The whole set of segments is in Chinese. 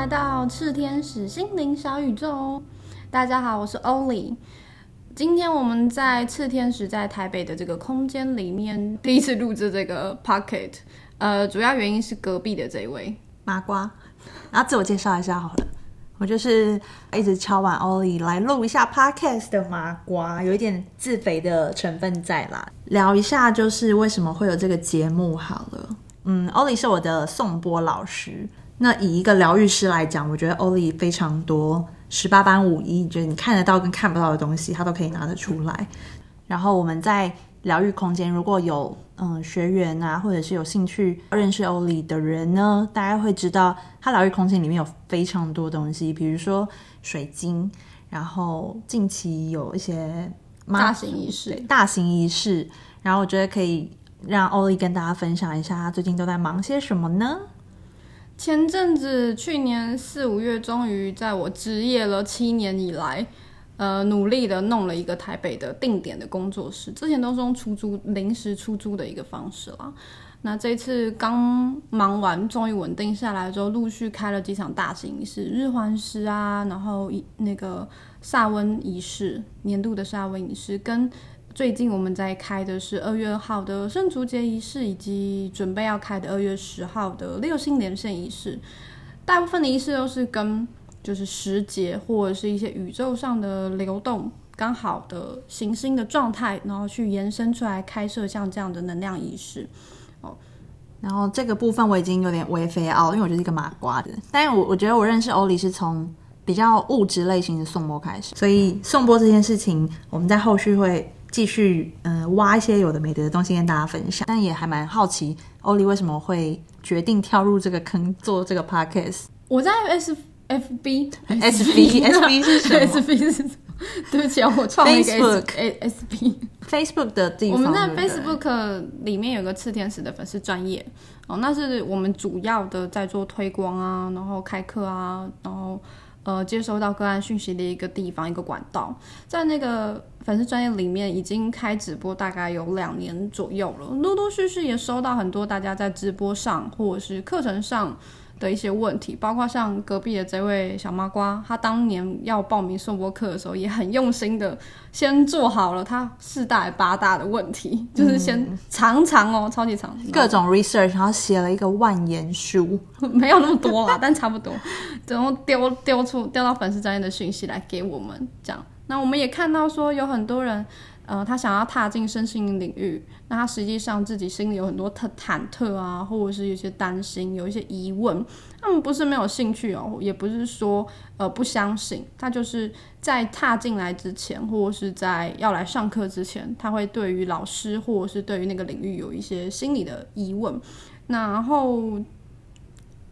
来到赤天使心灵小宇宙。大家好，我是 Ollie。今天我们在赤天使在台北的这个空间里面，第一次录制这个 Pocket。呃，主要原因是隔壁的这位麻瓜。然后自我介绍一下好了，我就是一直敲完欧里来录一下 Podcast 的麻瓜，有一点自肥的成分在啦。聊一下就是为什么会有这个节目好了。嗯，，Ollie 是我的颂波老师。那以一个疗愈师来讲，我觉得欧丽非常多十八般武艺，就是你看得到跟看不到的东西，他都可以拿得出来。然后我们在疗愈空间，如果有嗯学员啊，或者是有兴趣认识欧丽的人呢，大家会知道，他疗愈空间里面有非常多东西，比如说水晶，然后近期有一些大型仪式，大型仪式。然后我觉得可以让欧丽跟大家分享一下，他最近都在忙些什么呢？前阵子，去年四五月，终于在我职业了七年以来，呃，努力的弄了一个台北的定点的工作室。之前都是用出租、临时出租的一个方式啦。那这次刚忙完，终于稳定下来之后，陆续开了几场大型仪式，日环食啊，然后那个萨温仪式，年度的萨温仪式跟。最近我们在开的是二月号的圣烛节仪式，以及准备要开的二月十号的六星连线仪式。大部分的仪式都是跟就是时节或者是一些宇宙上的流动刚好的行星的状态，然后去延伸出来开设像这样的能量仪式。哦，然后这个部分我已经有点微飞奥，因为我就是一个麻瓜的。但我我觉得我认识欧里是从比较物质类型的颂钵开始，所以颂钵这件事情，我们在后续会。继续嗯挖一些有的没的的东西跟大家分享，但也还蛮好奇欧丽为什么会决定跳入这个坑做这个 podcast。我在 S F B S B S B 是什么？S B 是什么？对不起啊，我创了一个 S S B Facebook 的地方。我们在 Facebook 里面有个赤天使的粉丝专业哦，那是我们主要的在做推广啊，然后开课啊，然后。呃，接收到个案讯息的一个地方，一个管道，在那个粉丝专业里面已经开直播大概有两年左右了，陆陆续续也收到很多大家在直播上或者是课程上。的一些问题，包括像隔壁的这位小麻瓜，他当年要报名送播课的时候，也很用心的先做好了他四大八大的问题，就是先长长哦，超级长，各种 research，然后写了一个万言书，没有那么多啦，但差不多，然后丢丢出丢到粉丝专业的讯息来给我们讲。那我们也看到说有很多人。呃，他想要踏进身心领域，那他实际上自己心里有很多特忐忑啊，或者是有些担心，有一些疑问。他们不是没有兴趣哦，也不是说呃不相信，他就是在踏进来之前，或者是在要来上课之前，他会对于老师或者是对于那个领域有一些心理的疑问。那然后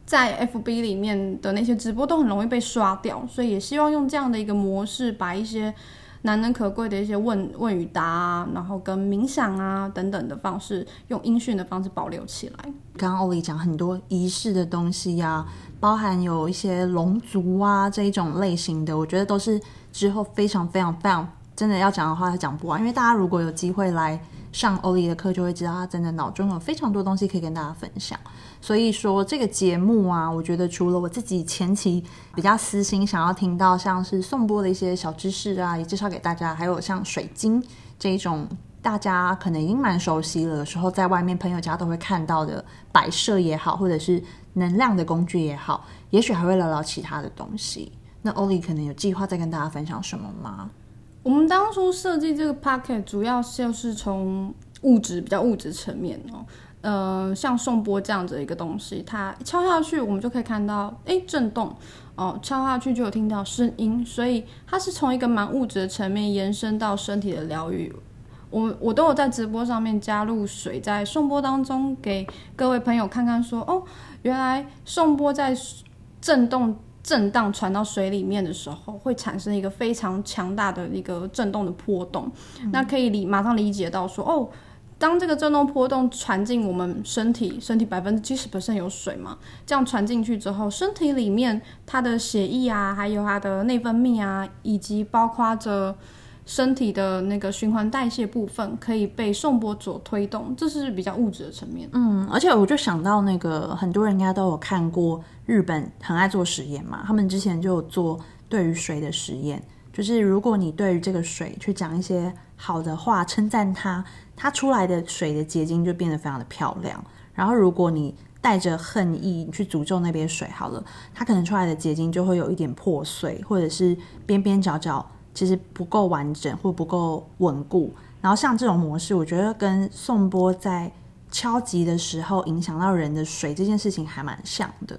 在 FB 里面的那些直播都很容易被刷掉，所以也希望用这样的一个模式，把一些。难能可贵的一些问问与答啊，然后跟冥想啊等等的方式，用音讯的方式保留起来。刚刚欧丽讲很多仪式的东西呀，包含有一些龙族啊这一种类型的，我觉得都是之后非常非常非常真的要讲的话，讲不完。因为大家如果有机会来上欧丽的课，就会知道他真的脑中有非常多东西可以跟大家分享。所以说这个节目啊，我觉得除了我自己前期比较私心想要听到像是颂钵的一些小知识啊，也介绍给大家，还有像水晶这一种大家可能已经蛮熟悉了，有时候在外面朋友家都会看到的摆设也好，或者是能量的工具也好，也许还会聊聊其他的东西。那欧丽可能有计划再跟大家分享什么吗？我们当初设计这个 packet 主要就是从物质比较物质层面哦。呃，像颂钵这样子的一个东西，它敲下去，我们就可以看到，哎，震动，哦，敲下去就有听到声音，所以它是从一个蛮物质的层面延伸到身体的疗愈。我我都有在直播上面加入水，在颂钵当中给各位朋友看看，说，哦，原来颂钵在震动、震荡传到水里面的时候，会产生一个非常强大的一个震动的波动，那可以理马上理解到说，哦。当这个震动波动传进我们身体，身体百分之七十有水嘛，这样传进去之后，身体里面它的血液啊，还有它的内分泌啊，以及包括着身体的那个循环代谢部分可以被送波所推动，这是比较物质的层面。嗯，而且我就想到那个很多人应该都有看过日本很爱做实验嘛，他们之前就有做对于水的实验，就是如果你对于这个水去讲一些好的话，称赞它，它出来的水的结晶就变得非常的漂亮。然后如果你带着恨意去诅咒那边水，好了，它可能出来的结晶就会有一点破碎，或者是边边角角。其实不够完整或不够稳固，然后像这种模式，我觉得跟颂钵在敲击的时候影响到人的水这件事情还蛮像的。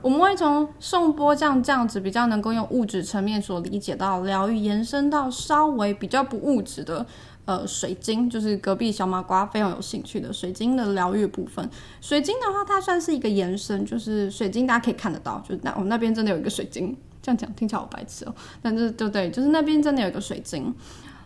我们会从颂钵这样这样子比较能够用物质层面所理解到疗愈，延伸到稍微比较不物质的呃水晶，就是隔壁小麻瓜非常有兴趣的水晶的疗愈部分。水晶的话，它算是一个延伸，就是水晶大家可以看得到，就是那我们那边真的有一个水晶。这样讲听起来好白痴哦，但是对对，就是那边真的有一个水晶，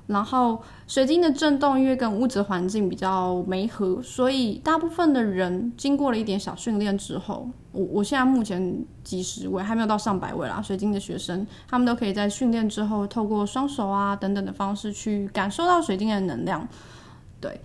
然后水晶的震动因为跟物质环境比较没合，所以大部分的人经过了一点小训练之后，我我现在目前几十位还没有到上百位啦，水晶的学生，他们都可以在训练之后，透过双手啊等等的方式去感受到水晶的能量，对，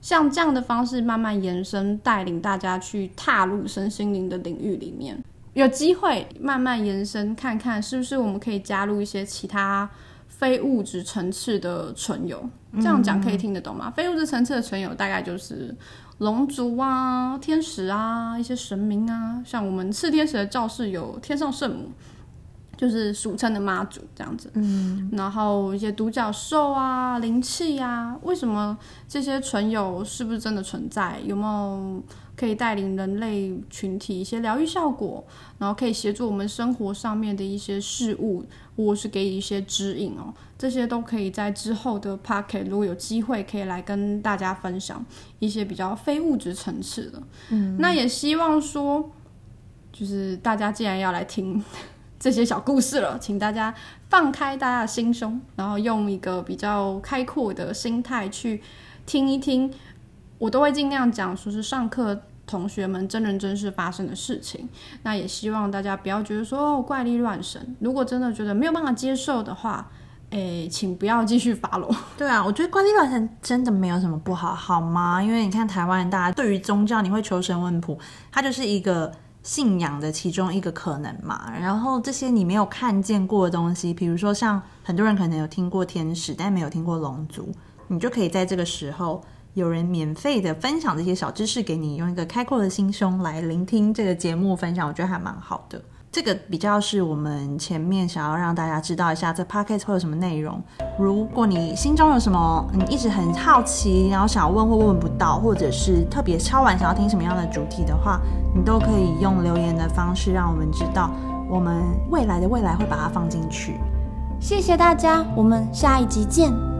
像这样的方式慢慢延伸，带领大家去踏入身心灵的领域里面。有机会慢慢延伸，看看是不是我们可以加入一些其他非物质层次的唇油。这样讲可以听得懂吗？非物质层次的唇油大概就是龙族啊、天使啊、一些神明啊，像我们赤天使的教室有天上圣母。就是俗称的妈祖这样子，嗯，然后一些独角兽啊、灵气呀，为什么这些存有是不是真的存在？有没有可以带领人类群体一些疗愈效果？然后可以协助我们生活上面的一些事物，或是给予一些指引哦。这些都可以在之后的 p a c k e t 如果有机会可以来跟大家分享一些比较非物质层次的。嗯，那也希望说，就是大家既然要来听。这些小故事了，请大家放开大家的心胸，然后用一个比较开阔的心态去听一听。我都会尽量讲，说是上课同学们真人真事发生的事情。那也希望大家不要觉得说怪力乱神。如果真的觉得没有办法接受的话，诶，请不要继续发了。对啊，我觉得怪力乱神真的没有什么不好，好吗？因为你看台湾，大家对于宗教，你会求神问卜，它就是一个。信仰的其中一个可能嘛，然后这些你没有看见过的东西，比如说像很多人可能有听过天使，但没有听过龙族，你就可以在这个时候有人免费的分享这些小知识给你，用一个开阔的心胸来聆听这个节目分享，我觉得还蛮好的。这个比较是我们前面想要让大家知道一下，这 podcast 会有什么内容。如果你心中有什么你一直很好奇，然后想要问或问不到，或者是特别敲完想要听什么样的主题的话，你都可以用留言的方式让我们知道，我们未来的未来会把它放进去。谢谢大家，我们下一集见。